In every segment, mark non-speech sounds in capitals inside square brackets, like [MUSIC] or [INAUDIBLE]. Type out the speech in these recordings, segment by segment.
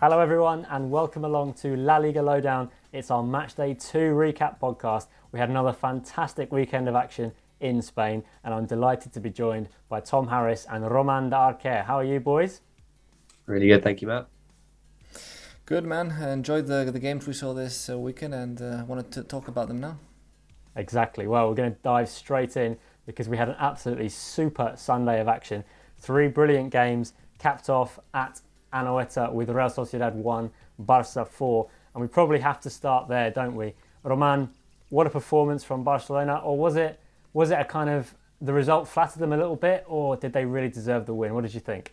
Hello, everyone, and welcome along to La Liga Lowdown. It's our Match Day 2 recap podcast. We had another fantastic weekend of action in Spain, and I'm delighted to be joined by Thom Harris and Roman de Arquer. How are you, boys? Really good, thank you, Matt. Good, man. I enjoyed the, the games we saw this uh, weekend and uh, wanted to talk about them now. Exactly. Well, we're going to dive straight in because we had an absolutely super Sunday of action. Three brilliant games capped off at Anoeta with Real Sociedad 1, Barca 4. And we probably have to start there, don't we? Roman, what a performance from Barcelona. Or was it, was it a kind of, the result flattered them a little bit, or did they really deserve the win? What did you think?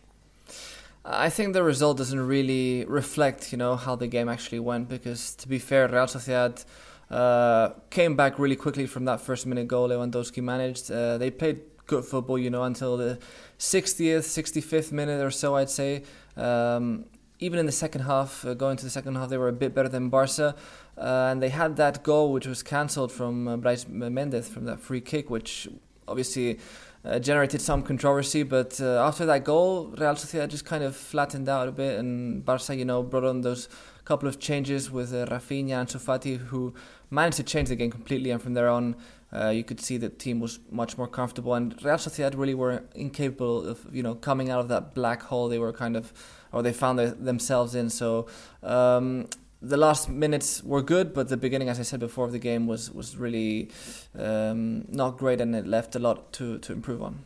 I think the result doesn't really reflect, you know, how the game actually went. Because to be fair, Real Sociedad uh, came back really quickly from that first minute goal Lewandowski managed. Uh, they played good football, you know, until the 60th, 65th minute or so, I'd say. Um, even in the second half, uh, going to the second half, they were a bit better than Barca. Uh, and they had that goal which was cancelled from uh, Brais Mendez from that free kick, which obviously uh, generated some controversy. But uh, after that goal, Real Sociedad just kind of flattened out a bit, and Barca, you know, brought on those couple of changes with uh, Raphinha and Ansu Fati, who managed to change the game completely. And from there on, uh, you could see the team was much more comfortable, and Real Sociedad really were incapable of, you know, coming out of that black hole. They were kind of or they found their, themselves in. So um, the last minutes were good, but the beginning, as I said before, of the game was was really um, not great, and it left a lot to to improve on.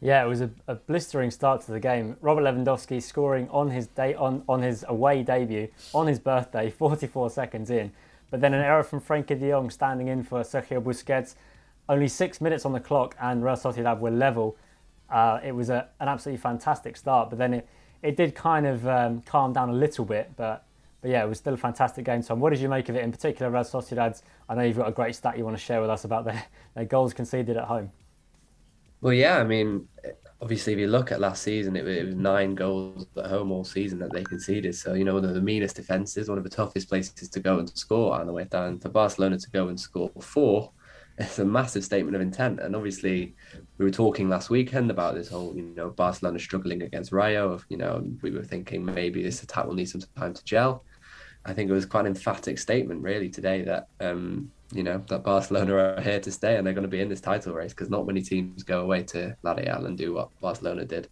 Yeah, it was a, a, blistering start to the game. Robert Lewandowski scoring on his day on, on his away debut on his birthday, [LAUGHS] 44 seconds in. But then an error from Frenkie de Jong standing in for Sergio Busquets. Only six minutes on the clock, and Real Sociedad were level. Uh, it was a, an absolutely fantastic start, but then it, it did kind of um, calm down a little bit, but but yeah, it was still a fantastic game. Tom, what did you make of it? In particular, Real Sociedad's. I know you've got a great stat you want to share with us about their, their goals conceded at home. Well, yeah, I mean, obviously, if you look at last season, it, it was nine goals at home all season that they conceded. So, you know, one of the meanest defences, one of the toughest places to go and score on the way down. For Barcelona to go and score four it's a massive statement of intent. And obviously, we were talking last weekend about this whole, you know, Barcelona struggling against Rayo. You know, we were thinking maybe this attack will need some time to gel. I think it was quite an emphatic statement, really, today that um, you know that Barcelona are here to stay and they're going to be in this title race because not many teams go away to La Real and do what Barcelona did.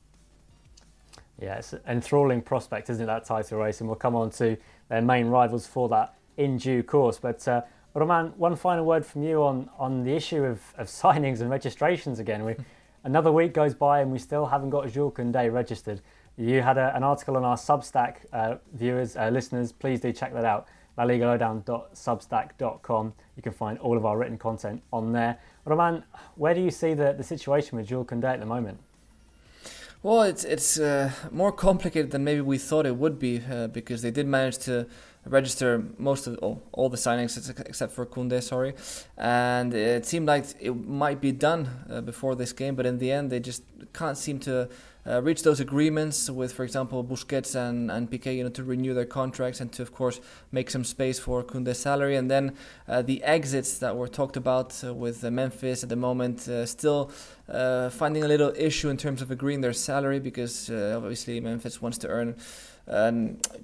Yeah, it's an enthralling prospect, isn't it, that title race? And we'll come on to their main rivals for that in due course. But uh, Roman, one final word from you on, on the issue of, of [LAUGHS] signings and registrations again. We, another week goes by and we still haven't got Jules Koundé registered. You had a, an article on our Substack, uh, viewers, uh, listeners, please do check that out. LaLigaLowdown.substack.com. You can find all of our written content on there. Roman, where do you see the, the situation with Jules Koundé at the moment? Well, it's it's uh, more complicated than maybe we thought it would be uh, because they did manage to register most of all, all the signings except for Koundé, sorry, and it seemed like it might be done uh, before this game, but in the end they just can't seem to uh, reach those agreements with, for example, Busquets and, and Piqué, you know, to renew their contracts and to, of course, make some space for Koundé's salary. And then uh, the exits that were talked about uh, with uh, Memphis at the moment, uh, still uh, finding a little issue in terms of agreeing their salary because obviously Memphis wants to earn a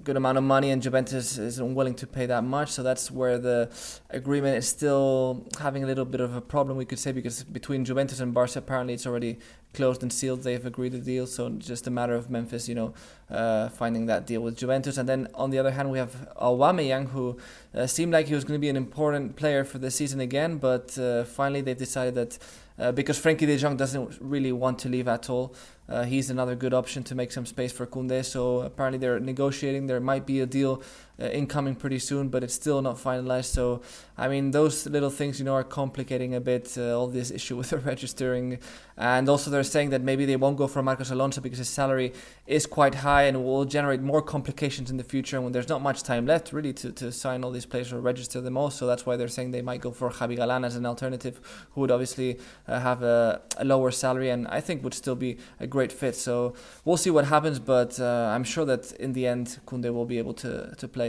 good amount of money, and Juventus is unwilling to pay that much. So that's where the agreement is still having a little bit of a problem, we could say, because between Juventus and Barca, apparently it's already closed and sealed. They've agreed the deal, so just a matter of Memphis, you know, uh, finding that deal with Juventus. And then on the other hand, we have Aubameyang, who uh, seemed like he was going to be an important player for the season again, but uh, finally they've decided that uh, because Frenkie De Jong doesn't really want to leave at all. Uh, he's another good option to make some space for Koundé. So apparently they're negotiating. There might be a deal uh, incoming pretty soon, but it's still not finalized. So I mean, those little things, you know, are complicating a bit uh, all this issue [LAUGHS] with the registering. And also they're saying that maybe they won't go for Marcos Alonso because his salary is quite high and will generate more complications in the future. And when there's not much time left, really, to, to sign all these players or register them all. So that's why they're saying they might go for Javi Galan as an alternative, who would obviously uh, have a, a lower salary and I think would still be a great fit. So we'll see what happens, but uh, I'm sure that in the end, Koundé will be able to, to play.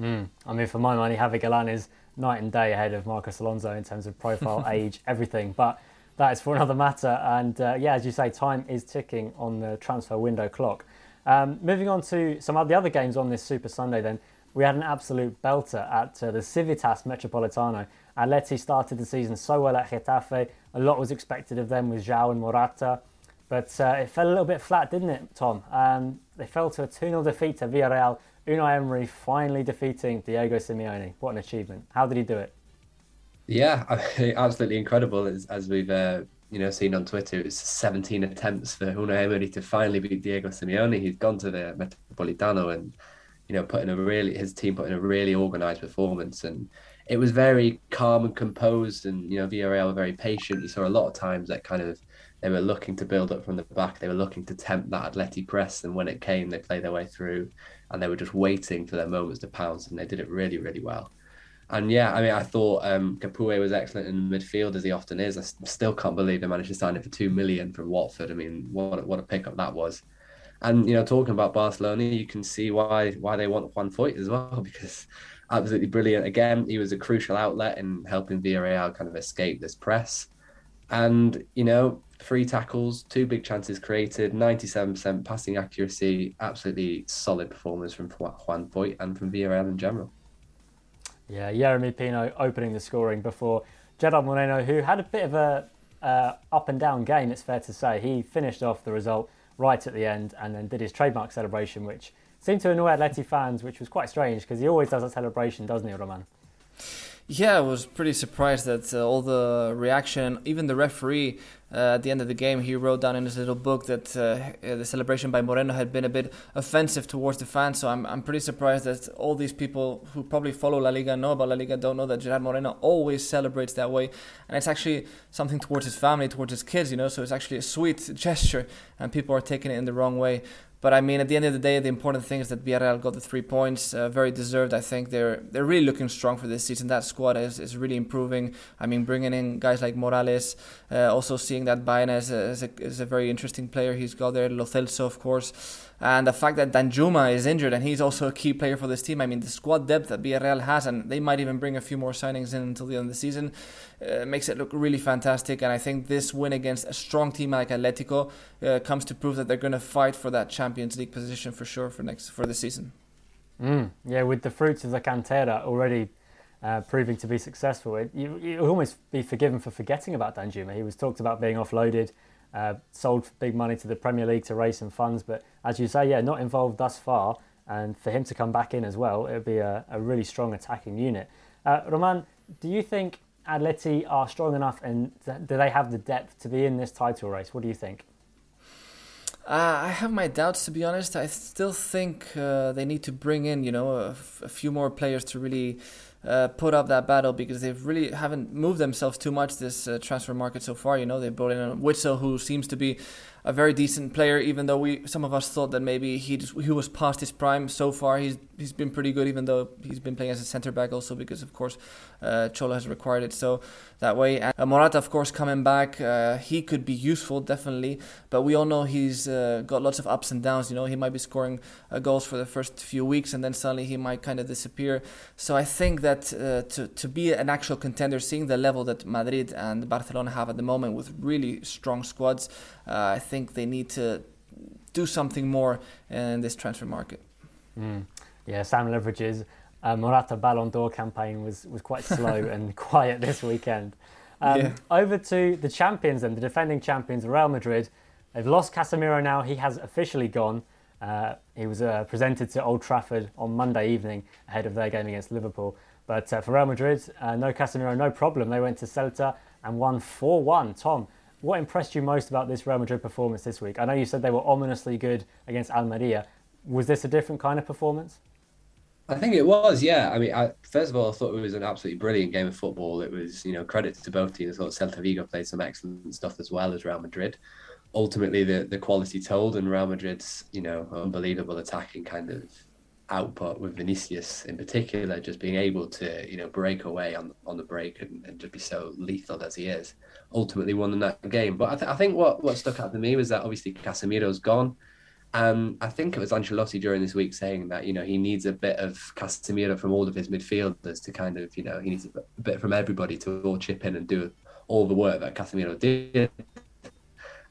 Mm. I mean, for my money, Javi Galan is night and day ahead of Marcos Alonso in terms of profile, [LAUGHS] age, everything. But that is for another matter. And uh, yeah, as you say, time is ticking on the transfer window clock. Um, moving on to some of the other games on this Super Sunday, then we had an absolute belter at uh, the Civitas Metropolitano. Atleti started the season so well at Getafe. A lot was expected of them with João and Morata. But uh, it fell a little bit flat, didn't it, Tom? Um, they fell to a 2 0 defeat to Villarreal. Unai Emery finally defeating Diego Simeone. What an achievement. How did he do it? Yeah, [LAUGHS] absolutely incredible. As, as we've uh, you know seen on Twitter, it's 17 attempts for Unai Emery to finally beat Diego Simeone. He's gone to the Metropolitano and you know put in a really his team put in a really organised performance and it was very calm and composed and you know Villarreal were very patient. You saw a lot of times that kind of they were looking to build up from the back. They were looking to tempt that Atleti press, and when it came, they played their way through, and they were just waiting for their moments to pounce, and they did it really, really well. And yeah, I mean, I thought um, Capoue was excellent in midfield as he often is. I still can't believe they managed to sign him for two million from Watford. I mean, what what a pickup that was. And you know, talking about Barcelona, you can see why why they want Juan Foyth as well [LAUGHS] because absolutely brilliant. Again, he was a crucial outlet in helping Villarreal kind of escape this press. And you know, three tackles, two big chances created, 97% passing accuracy, absolutely solid performance from Juan Foyth and from Villarreal in general. Yeah, Yeremy Pino opening the scoring before Gerard Moreno, who had a bit of a uh, up and down game, it's fair to say. He finished off the result right at the end and then did his trademark celebration, which seemed to annoy Atleti fans, which was quite strange because he always does a celebration, doesn't he, Roman? Yeah, I was pretty surprised that uh, all the reaction, even the referee uh, at the end of the game, he wrote down in his little book that uh, the celebration by Moreno had been a bit offensive towards the fans. So I'm, I'm pretty surprised that all these people who probably follow La Liga, know about La Liga, don't know that Gerard Moreno always celebrates that way. And it's actually something towards his family, towards his kids, you know, so it's actually a sweet gesture, and people are taking it in the wrong way. But I mean, at the end of the day, the important thing is that Villarreal got the three points, uh, very deserved. I think they're they're really looking strong for this season. That squad is, is really improving. I mean, bringing in guys like Morales, uh, also seeing that Baena is a, is, a, is a very interesting player. He's got there Lo Celso, of course. And the fact that Danjuma is injured and he's also a key player for this team. I mean, the squad depth that Villarreal has, and they might even bring a few more signings in until the end of the season, uh, makes it look really fantastic. And I think this win against a strong team like Atletico uh, comes to prove that they're going to fight for that Champions League position for sure for next for the season. Mm, yeah, with the fruits of the cantera already uh, proving to be successful, it, you, you almost be forgiven for forgetting about Danjuma. He was talked about being offloaded uh, sold big money to the Premier League to raise some funds. But as you say, yeah, not involved thus far. And for him to come back in as well, it would be a, a really strong attacking unit. Uh, Roman, do you think Atleti are strong enough and do they have the depth to be in this title race? What do you think? Uh, I have my doubts, to be honest. I still think uh, they need to bring in, you know, a, f- a few more players to really uh, put up that battle because they really haven't moved themselves too much this uh, transfer market so far. You know, they brought in a Witsel who seems to be a very decent player, even though we some of us thought that maybe he just, he was past his prime. So far, he's he's been pretty good, even though he's been playing as a centre back also because of course uh, Cholo has required it so that way. And uh, Morata, of course, coming back, uh, he could be useful definitely, but we all know he's uh, got lots of ups and downs. You know, he might be scoring uh, goals for the first few weeks and then suddenly he might kind of disappear. So I think that uh, to to be an actual contender, seeing the level that Madrid and Barcelona have at the moment with really strong squads, I think they need to do something more in this transfer market. Mm. Yeah, Sam Leveridge's uh, Morata Ballon d'Or campaign was, was quite slow [LAUGHS] and quiet this weekend. Um, yeah. Over to the champions and the defending champions, Real Madrid. They've lost Casemiro now. He has officially gone. Uh, he was uh, presented to Old Trafford on Monday evening ahead of their game against Liverpool. But uh, for Real Madrid, uh, no Casemiro, no problem. They went to Celta and won 4 1. Tom, what impressed you most about this Real Madrid performance this week? I know you said they were ominously good against Almeria. Was this a different kind of performance? I think it was, yeah. I mean, I, first of all, I thought it was an absolutely brilliant game of football. It was, you know, credit to both teams. I thought Celta Vigo played some excellent stuff as well as Real Madrid. Ultimately, the the quality told, and Real Madrid's, you know, unbelievable attacking kind of output with Vinicius in particular, just being able to, you know, break away on on the break and, and just be so lethal as he is, ultimately won that game. But I, th- I think what what stuck out to me was that obviously Casemiro's gone um, I think it was Ancelotti during this week saying that you know he needs a bit of Casemiro from all of his midfielders to kind of you know he needs a bit from everybody to all chip in and do all the work that Casemiro did.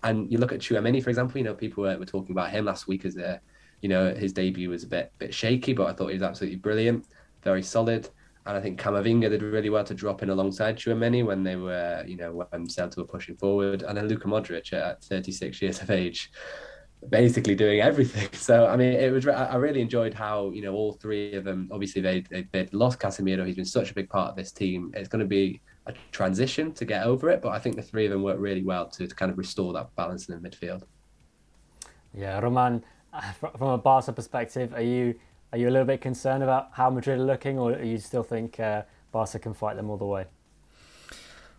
And you look at Tchouameni, for example. You know people were, were talking about him last week as a you know his debut was a bit bit shaky, but I thought he was absolutely brilliant, very solid. And I think Camavinga did really well to drop in alongside Tchouameni when they were, you know, when Celta were pushing forward. And then Luka Modric at 36 years of age, basically doing everything. [LAUGHS] So I mean, it was I really enjoyed how you know all three of them. Obviously, they they lost Casemiro. He's been such a big part of this team. It's going to be a transition to get over it, but I think the three of them worked really well to, to kind of restore that balance in the midfield. Yeah, Roman, from a Barca perspective, are you are you a little bit concerned about how Madrid are looking, or do you still think uh, Barca can fight them all the way?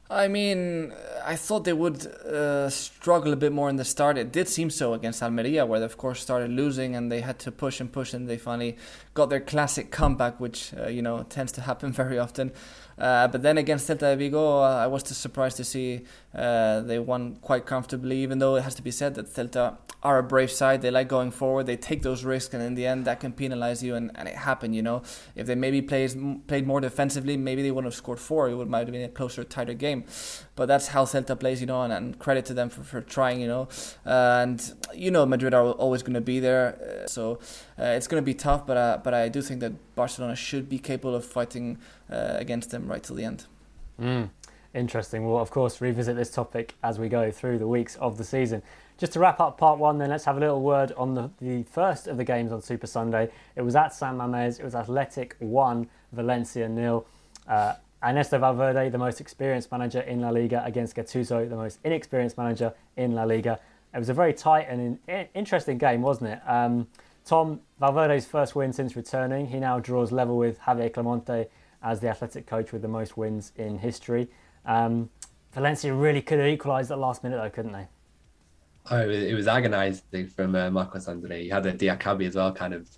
I mean, I thought they would uh, struggle a bit more in the start. It did seem so against Almeria, where they, of course, started losing and they had to push and push, and they finally got their classic comeback, which, uh, you know, tends to happen [LAUGHS] very often. Uh, but then against Celta Vigo, uh, I was just surprised to see uh, they won quite comfortably, even though it has to be said that Celta are a brave side. They like going forward. They take those risks, and in the end, that can penalize you. And, and it happened, you know. If they maybe plays, played more defensively, maybe they wouldn't have scored four. It would might have been a closer, tighter game. But that's how Celta plays, you know, and, and credit to them for, for trying, you know. Uh, and you know, Madrid are always going to be there, uh, so uh, it's going to be tough. But but I do think that Barcelona should be capable of fighting against them right till the end. Mm. Interesting. We'll, of course, revisit this topic as we go through the weeks of the season. Just to wrap up part one, then let's have a little word on the, the first of the games on Super Sunday. It was at San Mamés. It was Athletic 1, Valencia nil. Uh, Ernesto Valverde, the most experienced manager in La Liga, against Gattuso, the most inexperienced manager in La Liga. It was a very tight and interesting game, wasn't it? Um, Tom, Valverde's first win since returning. He now draws level with Javier Clemente as the athletic coach with the most wins in history. Um, Valencia really could have equalised at last minute, though, couldn't they? Oh, it was, agonising from uh, Marcos Andre. He had a Diakhaby as well, kind of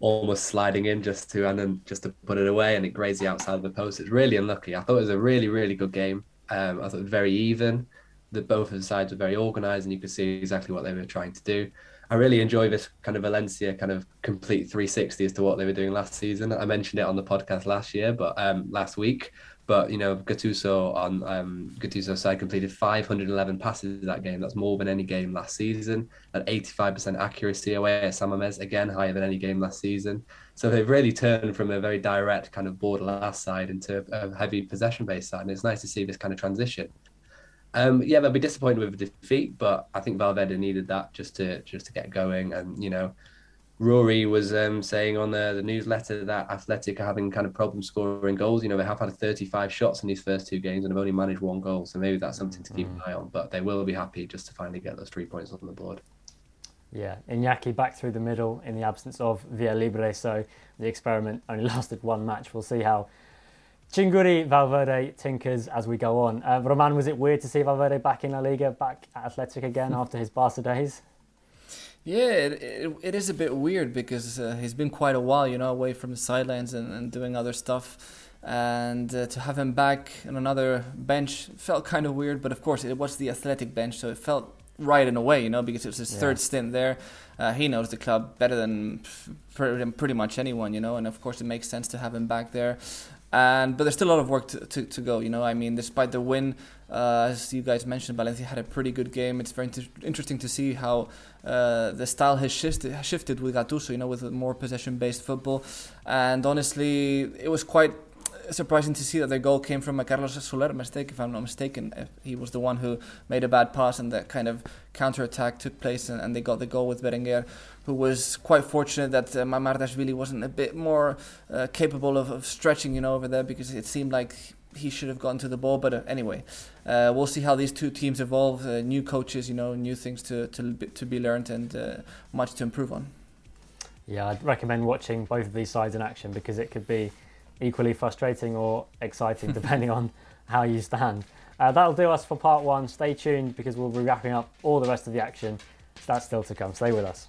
almost sliding in just to and then just to put it away, and it grazed the outside of the post. It's really unlucky. I thought it was a really, really good game. Um, I thought it was very even. The both of the sides were very organised, and you could see exactly what they were trying to do. I really enjoy this kind of Valencia kind of complete 360 as to what they were doing last season. I mentioned it on the podcast last year, but um, last week. But you know, Gattuso on um, Gattuso's side completed 511 passes that game. That's more than any game last season. At 85% accuracy away at San again higher than any game last season. So they've really turned from a very direct kind of Bordalás side into a heavy possession based side, and it's nice to see this kind of transition. Um, yeah, they'll be disappointed with the defeat, but I think Valverde needed that just to just to get going. And you know, Rory was um, saying on the, the newsletter that Athletic are having kind of problem scoring goals. You know, they have had 35 shots in these first two games and have only managed one goal, so maybe that's something to keep an eye on. But they will be happy just to finally get those three points on the board. Yeah, Iñaki back through the middle in the absence of Villalibre, so the experiment only [LAUGHS] lasted one match. We'll see how Txingurri Valverde tinkers as we go on. Uh, Roman, was it weird to see Valverde back in La Liga, back at Athletic again [LAUGHS] after his Barca days? Yeah, it, it, it is a bit weird because uh, he's been quite a while, you know, away from the sidelines and, and doing other stuff. And uh, to have him back on another bench felt kind of weird, but of course it was the athletic bench, so it felt right in a way, you know, because it was his yeah. third stint there. Uh, he knows the club better than pretty much anyone, you know, and of course it makes sense to have him back there. And but there's still a lot of work to, to, to go. You know, I mean, despite the win, uh, as you guys mentioned, Valencia had a pretty good game. It's very inter- interesting to see how uh, the style has shifted, has shifted with Gattuso. You know, with more possession-based football. And honestly, it was quite surprising to see that the goal came from a Carlos Soler mistake, if I'm not mistaken. He was the one who made a bad pass, and that kind of counter attack took place, and, and, they got the goal with Berenguer, who was quite fortunate that uh, Mamardashvili wasn't a bit more uh, capable of, of, stretching, you know, over there because it seemed like he should have gotten to the ball. But uh, anyway, uh, we'll see how these two teams evolve. Uh, new coaches, you know, new things to to, to be learned, and uh, much to improve on. Yeah, I'd recommend watching both of these sides in action because it could be equally frustrating or exciting [LAUGHS] depending on how you stand. Uh, that'll do us for part one. Stay tuned because we'll be wrapping up all the rest of the action. That's still to come. Stay with us.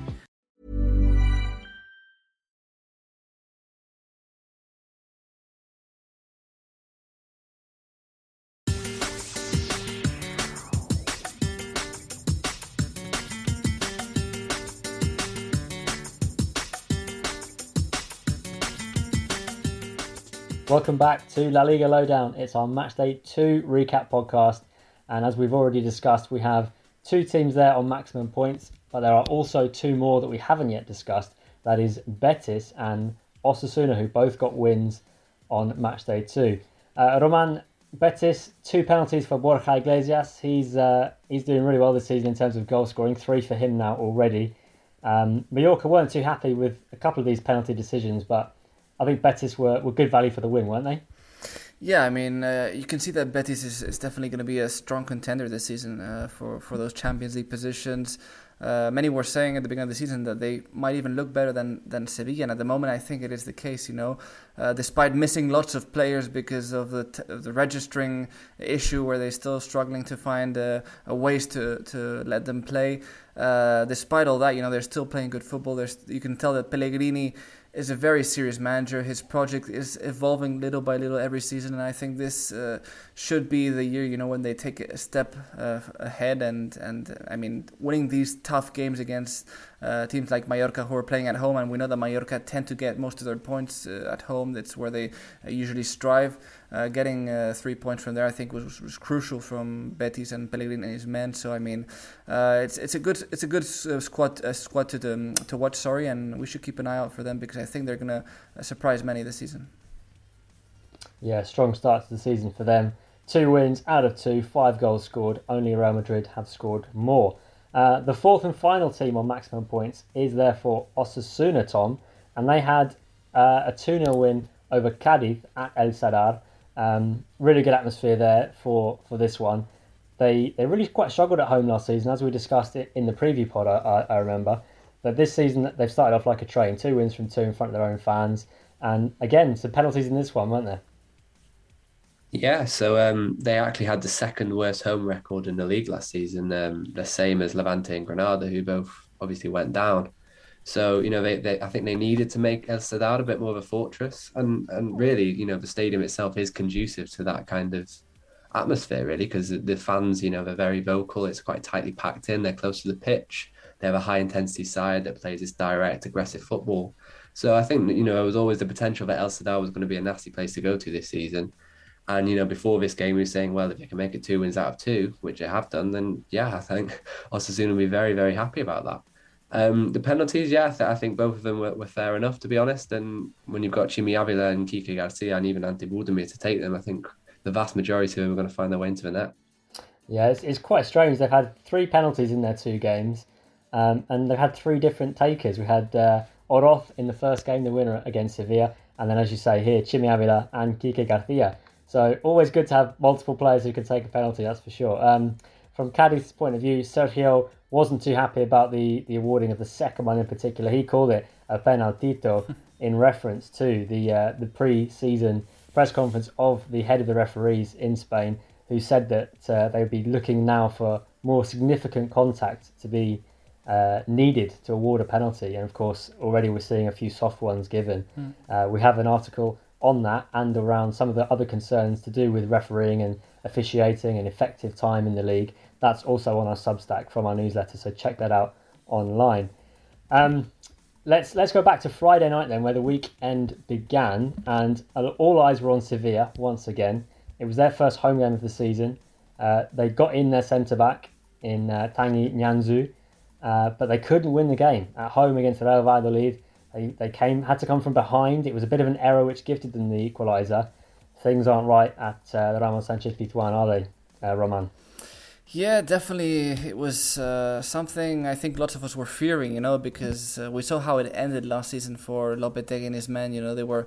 Welcome back to La Liga Lowdown. It's our match day two recap podcast. And as we've already discussed, we have two teams there on maximum points, but there are also two more that we haven't yet discussed. That is Betis and Osasuna, who both got wins on match day two. Uh, Roman, Betis, two penalties for Borja Iglesias. He's uh, he's doing really well this season in terms of goal scoring, three for him now already. Um, Mallorca weren't too happy with a couple of these penalty decisions, but I think Betis were, were good value for the win, weren't they? Yeah, I mean, uh, you can see that Betis is, is definitely going to be a strong contender this season uh, for, for those Champions League positions. Uh, many were saying at the beginning of the season that they might even look better than, than Sevilla, and at the moment I think it is the case. You know, uh, despite missing lots of players because of the t- of the registering issue, where they're still struggling to find ways to, to let them play. Uh, despite all that, you know, they're still playing good football. There's you can tell that Pellegrini is a very serious manager. His project is evolving little by little every season, and I think this uh, should be the year you know when they take a step uh, ahead. And and I mean, winning these tough games against uh, teams like Mallorca who are playing at home, and we know that Mallorca tend to get most of their points uh, at home. That's where they uh, usually strive. Uh, getting uh, three points from there, I think, was, was crucial from Betis and Pellegrini and his men. So I mean, uh, it's it's a good it's a good squad squad to um, to watch. Sorry, and we should keep an eye out for them because I think they're gonna surprise many this season. Yeah, strong start to the season for them. Two wins out of two, five goals scored. Only Real Madrid have scored more. Uh, the fourth and final team on maximum points is therefore Osasuna, Tom, and they had uh, a 2 0 win over Cadiz at El Sadar. Um, really good atmosphere there for, for this one. They they really quite struggled at home last season, as we discussed it in the preview pod. I, I remember, but this season they've started off like a train. Two wins from two in front of their own fans. And again, some penalties in this one, weren't there? Yeah, so um, they actually had the second worst home record in the league last season, um, the same as Levante and Granada, who both obviously went down. So you know, they, they I think they needed to make El Sadar a bit more of a fortress, and and really, you know, the stadium itself is conducive to that kind of atmosphere, really, because the fans, you know, they're very vocal. It's quite tightly packed in. They're close to the pitch. They have a high intensity side that plays this direct, aggressive football. So I think you know, it was always the potential that El Sadar was going to be a nasty place to go to this season. And you know, before this game, we were saying, well, if you can make it two wins out of two, which they have done, then yeah, I think [LAUGHS] Osasuna will be very, very happy about that. Um, the penalties, yeah, I, th- I, think both of them were, were, fair enough, to be honest. And when you've got Chimi Avila and Kike Garcia and even Ante Budimir to take them, I think the vast majority of them are going to find their way into the net. Yeah, it's, it's quite strange. They've had three penalties in their two games, um, and they've had three different takers. We had uh, in the first game, the winner against Sevilla, and then, as you say here, Chimi Avila and Kike Garcia. So always good to have multiple players who can take a penalty, that's for sure. Um, from Cadiz's point of view, Sergio wasn't too happy about the, the awarding of the second one in particular. He called it a penaltito [LAUGHS] in reference to the uh, the pre-season press conference of the head of the referees in Spain, who said that uh, they would be looking now for more significant contact to be uh, needed to award a penalty. And of course, already we're seeing a few soft ones given. Mm. we have an article on that and around some of the other concerns to do with refereeing and officiating and effective time in the league. That's also on our Substack from our newsletter, so check that out online. Um, let's let's go back to Friday night then, where the weekend began, and all eyes were on Sevilla once again. It was their first home game of the season. Uh, they got in their centre back in uh, Tanguy Nianzou, uh, but they couldn't win the game at home against Real Valladolid. They, they came had to come from behind. It was a bit of an error which gifted them the equaliser. Things aren't right at uh, Ramon Sanchez Pizjuan, are they, uh, Roman? Yeah, definitely. It was uh, something I think lots of us were fearing, you know, because uh, we saw how it ended last season for Lopetegui and his men. You know, they were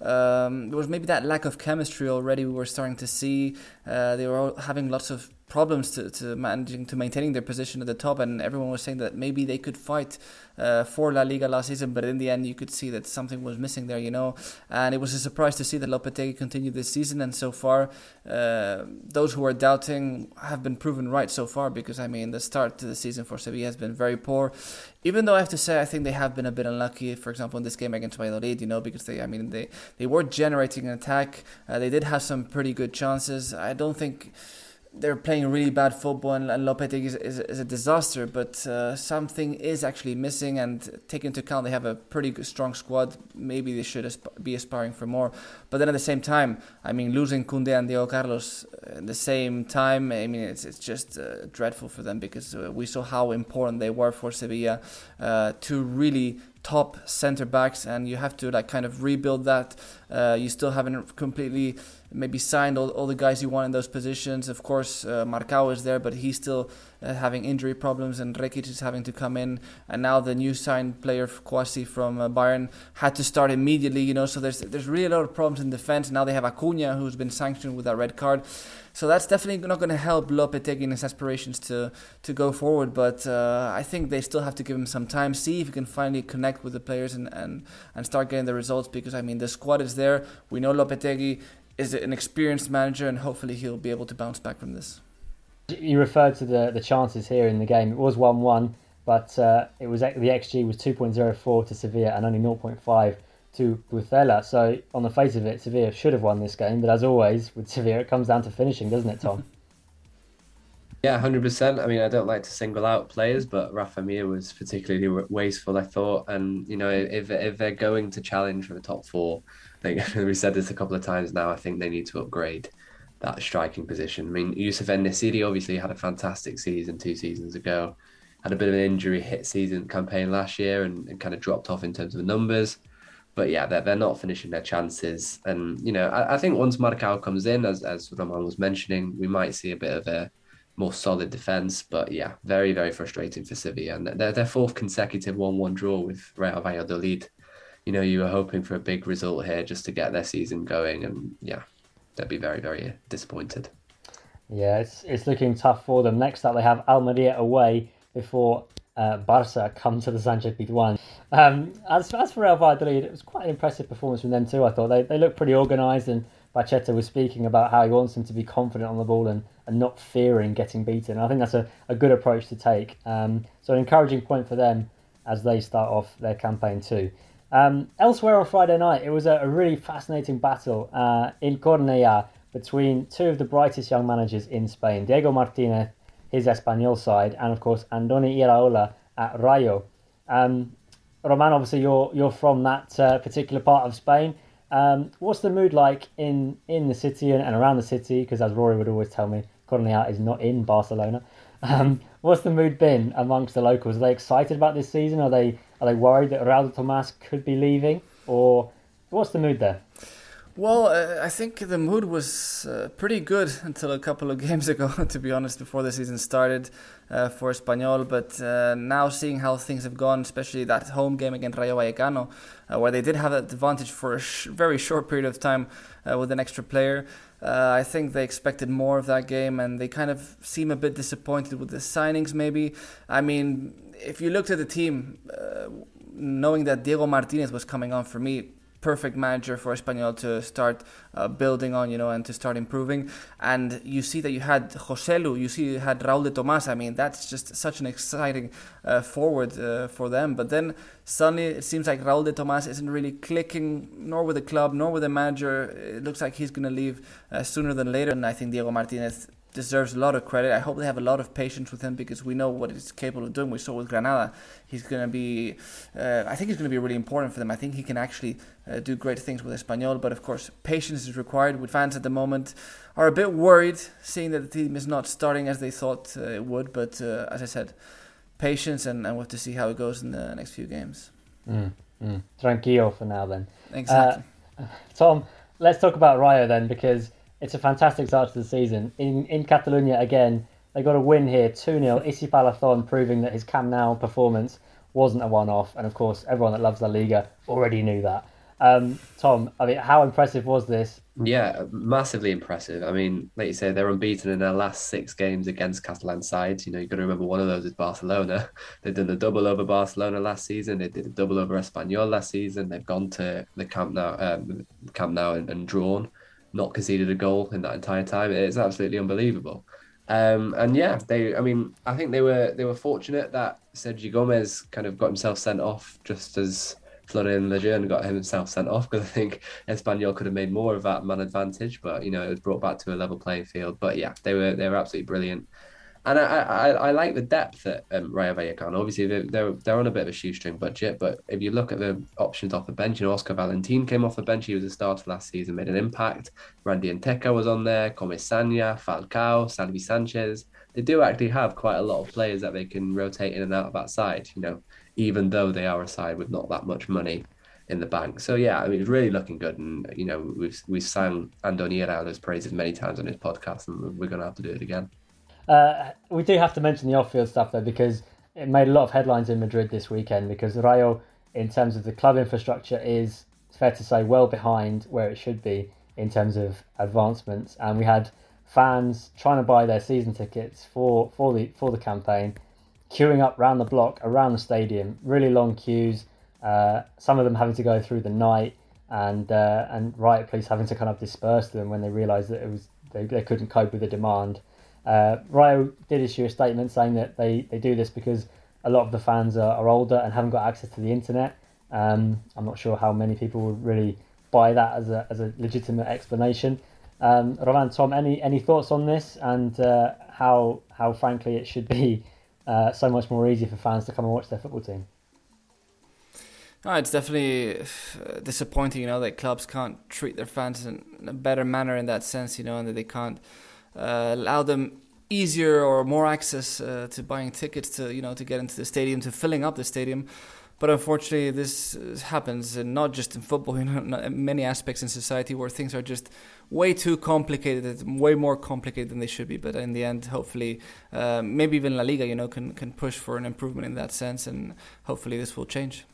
um, there was maybe that lack of chemistry already. We were starting to see uh, they were all having lots of problems to, to managing to maintaining their position at the top, and everyone was saying that maybe they could fight uh, for La Liga last season, but in the end, you could see that something was missing there, you know. And it was a surprise to see that Lopetegui continued this season, and so far, uh, those who are doubting have been proven right so far. Because I mean, the start to the season for Sevilla has been very poor. Even though I have to say, I think they have been a bit unlucky. For example, in this game against Valladolid, you know, because they, I mean, they they were generating an attack. Uh, they did have some pretty good chances. I don't think they're playing really bad football and, and Lopetegui is, is, is, a disaster, but uh, something is actually missing. And take into account they have a pretty strong squad, maybe they should asp- be aspiring for more. But then at the same time, I mean, losing Koundé and Diego Carlos at the same time, I mean, it's, it's just uh, dreadful for them because uh, we saw how important they were for Sevilla uh, to really top center backs, and you have to like kind of rebuild that. Uh, you still haven't completely maybe signed all, all the guys you want in those positions. Of course, uh, Marcao is there, but he's still uh, having injury problems, and Rekic is having to come in. And now the new signed player Kouassi from uh, Bayern had to start immediately. You know, so there's there's really a lot of problems in defense. Now they have Acuna, who's been sanctioned with that red card. So that's definitely not going to help Lopetegui in his aspirations to to go forward. But uh, I think they still have to give him some time, see if he can finally connect with the players and, and, and start getting the results. Because I mean, the squad is there. We know Lopetegui is an experienced manager, and hopefully he'll be able to bounce back from this. You referred to the the chances here in the game. It was one one, but uh, it was the xG was two point zero four to Sevilla and only 0.5 to Pucela. So on the face of it, Sevilla should have won this game. But as always with Sevilla, it comes down to finishing, doesn't it, Tom? [LAUGHS] Yeah, hundred percent. I mean, I don't like to single out players, but Rafa Mir was particularly wasteful. I thought, and you know, if if they're going to challenge for the top four, I think [LAUGHS] we said this a couple of times now. I think they need to upgrade that striking position. I mean, Youssef En-Nesyri obviously had a fantastic season two seasons ago. Had a bit of an injury hit season campaign last year and, and kind of dropped off in terms of the numbers but yeah, they're, they're not finishing their chances. And, you know, I, I think once Marcao comes in, as, as Roman was mentioning, we might see a bit of a more solid defence. But yeah, very, very frustrating for Sevilla. And their fourth consecutive 1 1 draw with Real Valladolid. You know, you were hoping for a big result here just to get their season going. And yeah, they'd be very, very disappointed. Yeah, it's, it's looking tough for them. Next up, they have Almeria away before uh, Barca come to the Sanchez Pizjuan. Um, as, as for Real Valladolid, it was quite an impressive performance from them too. I thought they, they looked pretty organised, and Pacheta was speaking about how he wants them to be confident on the ball and, and not fearing getting beaten. I think that's a, a good approach to take. Um, so an encouraging point for them as they start off their campaign too. Um, elsewhere on Friday night, it was a, a really fascinating battle uh, in Cornellà between two of the brightest young managers in Spain, Diego Martinez, his Espanyol side, and of course Andoni Iraola at Rayo. Um, Roman, obviously you're you're from that uh, particular part of Spain. Um, what's the mood like in, in the city and, and around the city? Because as Rory would always tell me, Cornellà is not in Barcelona. [LAUGHS] Um, what's the mood been amongst the locals? Are they excited about this season? Are they are they worried that Raul Tomas could be leaving? Or what's the mood there? Well, uh, I think the mood was uh, pretty good until a couple of [LAUGHS] games ago, to be honest, before the season started uh, for Espanyol. But uh, now seeing how things have gone, especially that home game against Rayo Vallecano, uh, where they did have an advantage for a sh- very short period of time uh, with an extra player, Uh, I think they expected more of that game and they kind of seem a bit disappointed with the signings, maybe. I mean, if you looked at the team, uh, knowing that Diego Martinez was coming on for me, perfect manager for Espanyol to start uh, building on, you know, and to start improving. And you see that you had Joselu, you see you had Raul de Tomas. I mean, that's just such an exciting uh, forward uh, for them. But then suddenly it seems like Raul de Tomas isn't really clicking, nor with the club, nor with the manager. It looks like he's going to leave uh, sooner than later. And I think Diego Martinez deserves a lot of credit. I hope they have a lot of patience with him because we know what he's capable of doing. We saw with Granada. He's going to be, uh, I think he's going to be really important for them. I think he can actually uh, do great things with Espanyol. But of course, patience is required. With fans at the moment are a bit worried seeing that the team is not starting as they thought uh, it would. But uh, as I said, patience and, and we'll have to see how it goes in the next few games. Mm, mm. Tranquillo for now then. Exactly. Uh, Tom, let's talk about Rayo then because it's a fantastic start to the season. In in Catalonia again, they got a win here, 2 0. [LAUGHS] Isi Palazon proving that his Camp Nou performance wasn't a one off. And of course, everyone that loves La Liga already knew that. Um, Tom, I mean, how impressive was this? Yeah, massively impressive. I mean, like you say, they're unbeaten in their last six games against Catalan sides. You know, you've got to remember one of those is Barcelona. [LAUGHS] They've done the double over Barcelona last season. They did a double over Espanyol last season. They've gone to the Camp Nou, um, Camp Nou and, and drawn not conceded a goal in that entire time. It's absolutely unbelievable. Um, and yeah, they. I mean, I think they were they were fortunate that Sergio Gomez kind of got himself sent off just as Florian Lejeune got himself sent off because I think Espanyol could have made more of that man advantage, but you know it was brought back to a level playing field. But yeah, they were they were absolutely brilliant and I, I, I like the depth at um, Rayo Vallecano. Obviously, they're, they're on a bit of a shoestring budget, but if you look at the options off the bench, you know, Oscar Valentin came off the bench. He was a starter last season, made an impact. Randy Nteka was on there. Comesaña, Falcao, Salvi Sanchez. They do actually have quite a lot of players that they can rotate in and out of that side. You know, even though they are a side with not that much money in the bank. So yeah, I mean, it's really looking good, and you know, we've we've sang Andoni Iraola's praises many times on his podcast, and we're going to have to do it again. Uh, we do have to mention the off-field stuff though, because it made a lot of headlines in Madrid this weekend. Because Rayo, in terms of the club infrastructure, is fair to say well behind where it should be in terms of advancements. And we had fans trying to buy their season tickets for for the for the campaign, queuing up around the block, around the stadium, really long queues. Uh, some of them having to go through the night, and uh, and riot police having to kind of disperse them when they realised that it was they, they couldn't cope with the demand. Uh, Rayo did issue a statement saying that they, they do this because a lot of the fans are, are older and haven't got access to the internet. Um, I'm not sure how many people would really buy that as a, as a legitimate explanation. Um, Roman, Tom, any any thoughts on this and uh, how how frankly it should be uh, so much more easy for fans to come and watch their football team? No, it's definitely uh, disappointing, you know, that clubs can't treat their fans in a better manner in that sense, you know, and that they can't allow them easier or more access uh, to buying tickets to you know to get into the stadium to filling up the stadium. But unfortunately this happens and not just in football [LAUGHS] you know many aspects in society where things are just way too complicated way more complicated than they should be. But in the end hopefully uh, maybe even La Liga you know can can push for an improvement in that sense and hopefully this will change.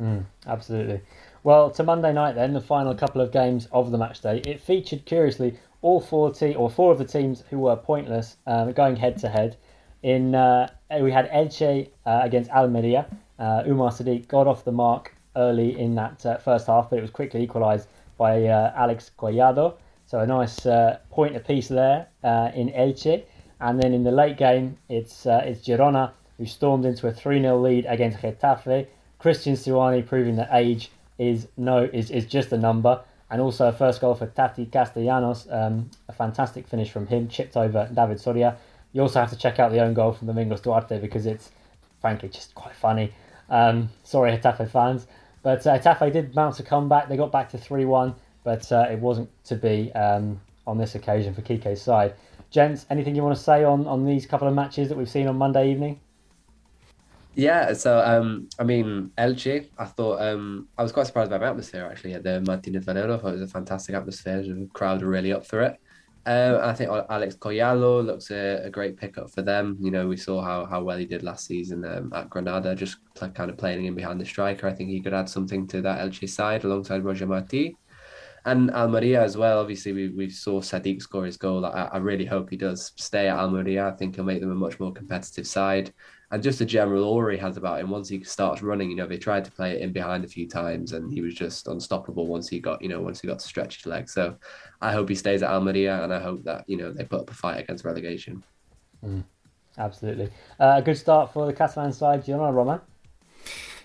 Mm, absolutely. Well to Monday night then the final couple of games of the match day. It featured curiously all four te- or four of the teams who were pointless um, going head to head. In uh, we had Elche uh, against Almeria. Uh, Umar Sadiq got off the mark early in that uh, first half, but it was quickly equalised by uh, Alex Collado. So a nice uh, point apiece there in Elche. And then in the late game, it's it's Girona who stormed into a 3 0 lead against Getafe. Christian Stuani proving that age is no is, is just a number. And also a first goal for Taty Castellanos, um, a fantastic finish from him, chipped over David Soria. You also have to check out the own goal from Domingos Duarte because it's frankly just quite funny. Um, sorry, Getafe fans. But uh, did bounce a comeback. They got back to 3 1, but uh, it wasn't to be um, on this occasion for Quique's side. Gents, anything you want to say on, on these couple of matches that we've seen on Monday evening? Yeah, so um, I mean, Elche, I thought um, I was quite surprised by the atmosphere actually at the Martinez Valero. I thought it was a fantastic atmosphere. The crowd were really up for it. Um, I think Alex Collado looks a, a, great pickup for them. You know, we saw how, how well he did last season um, at Granada, just kind of playing in behind the striker. I think he could add something to that Elche side alongside Roger Marti. And Almeria as well. Obviously, we, we saw Sadiq score his goal. I, I really hope he does stay at Almeria. I think he'll make them a much more competitive side and just the general aura he has about him. Once he starts running, you know, they tried to play it in behind a few times, and he was just unstoppable once he got, you know, once he got to stretch his legs. So, I hope he stays at Almeria, and I hope that you know they put up a fight against relegation. Mm, absolutely, uh, a good start for the Catalan side. Know, Roman?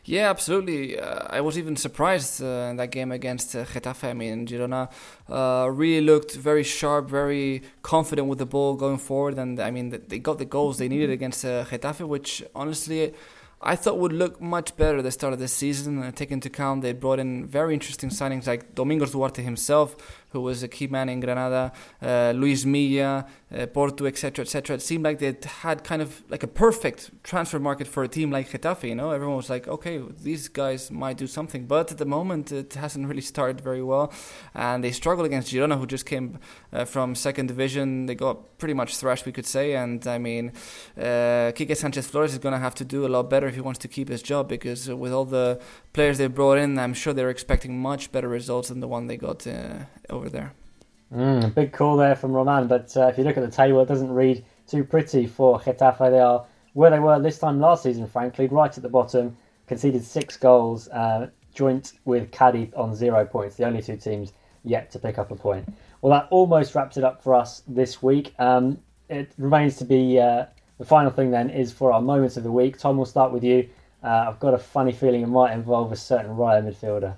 Yeah, absolutely. Uh, I was even surprised uh, in that game against uh, Getafe. I mean, Girona uh, really looked very sharp, very confident with the ball going forward, and I mean, they got the goals they needed against uh, Getafe, which honestly. I thought would look much better at the start of the season. Uh, take into account they brought in very interesting signings like Domingos Duarte himself, who was a key man in Granada, uh, Luis Milla, uh, Portu, etc., etc. It seemed like they had kind of like a perfect transfer market for a team like Getafe. You know, everyone was like, okay, these guys might do something, but at the moment it hasn't really started very well, and they struggled against Girona, who just came uh, from second division. They got pretty much thrashed, we could say, and I mean, uh, Quique Sanchez Flores is going to have to do a lot better if he wants to keep his job because with all the players they brought in, I'm sure they're expecting much better results than the one they got uh, over there. Mm, big call there from Roman, but uh, if you look at the table, it doesn't read too pretty for Getafe. They are where they were this time last season, frankly, right at the bottom, conceded six goals, uh, joint with Cadiz on zero points, the only two teams yet to pick up a point. Well, that almost wraps it up for us this week. Um, it remains to be uh, the final thing then is for our moments of the week. Thom, we'll start with you. Uh, I've got a funny feeling it might involve a certain Rayo midfielder.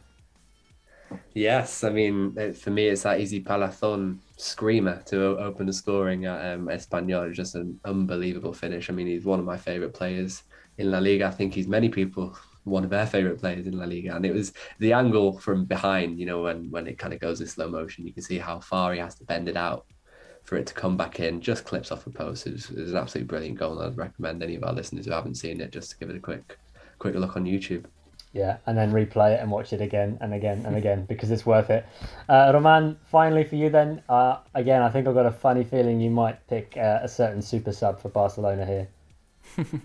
Yes, I mean, for me, it's that Isi Palazon screamer to open the scoring at um, Espanyol. Just an unbelievable finish. I mean, he's one of my favourite players in La Liga. I think he's many people one of their favourite players in La Liga. And it was the angle from behind, you know, when, when it kind of goes in slow motion, you can see how far he has to bend it out for it to come back in. Just clips off the post. It was, it was an absolutely brilliant goal. And I'd recommend any of our listeners who haven't seen it just to give it a quick quick look on YouTube. Yeah, and then replay it and watch it again and again and again because it's worth it. Uh, Roman, finally for you then. Uh, again, I think I've got a funny feeling you might pick uh, a certain super sub for Barcelona here. [LAUGHS]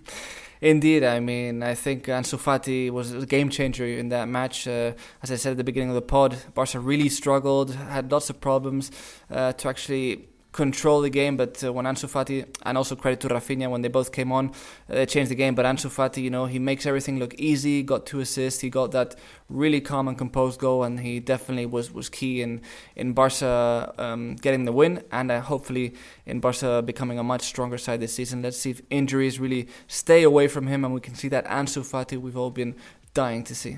Indeed, I mean, I think Ansu Fati was a game changer in that match. Uh, as I said at the beginning of the pod, Barca really struggled, had lots of problems uh, to actually control the game. But uh, when Ansu Fati and also credit to Raphinha when they both came on, uh, they changed the game. But Ansu Fati, you know, he makes everything look easy. Got two assists. He got that really calm and composed goal, and he definitely was was key in in Barca um, getting the win, and uh, hopefully in Barca becoming a much stronger side this season. Let's see if injuries really stay away from him, and we can see that Ansu Fati we've all been dying to see.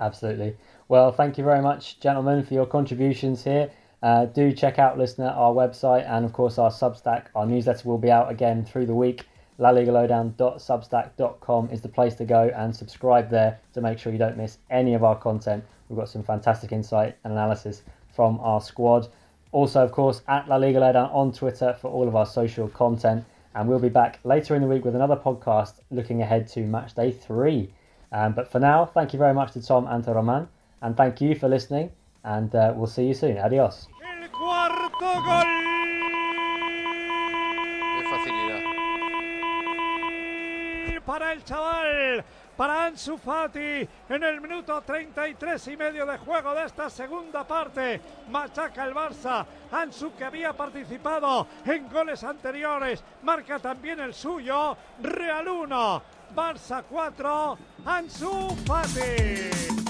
Absolutely. Well, thank you very much, gentlemen, for your contributions here. Uh, do check out, listener, our website and, of course, our Substack. Our newsletter will be out again through the week. LaLigaLowdown.substack.com is the place to go and subscribe there to make sure you don't miss any of our content. We've got some fantastic insight and analysis from our squad. Also, of course, at La Liga Lowdown on Twitter for all of our social content. And we'll be back later in the week with another podcast looking ahead to match day three. Um, but for now, thank you very much to Thom and to Roman. And thank you for listening and uh, we'll see you soon. Adios. Gol. Qué facilidad. Para el chaval. para Ansu Fati en el minuto 33 y medio de juego de esta segunda parte. Machaca el Barça. Ansu que había participado en goles anteriores, marca también el suyo. Real 1, Barça 4, Ansu Fati.